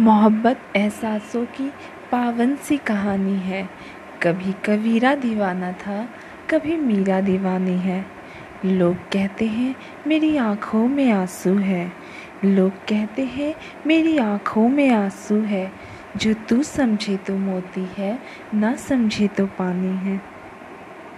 मोहब्बत एहसासों की पावन सी कहानी है। कभी कबीरा दीवाना था, कभी मीरा दीवानी है। लोग कहते हैं, मेरी आँखों में आँसू है। लोग कहते हैं, मेरी आँखों में आँसू है। जो तू समझे तो मोती है, ना समझे तो पानी है।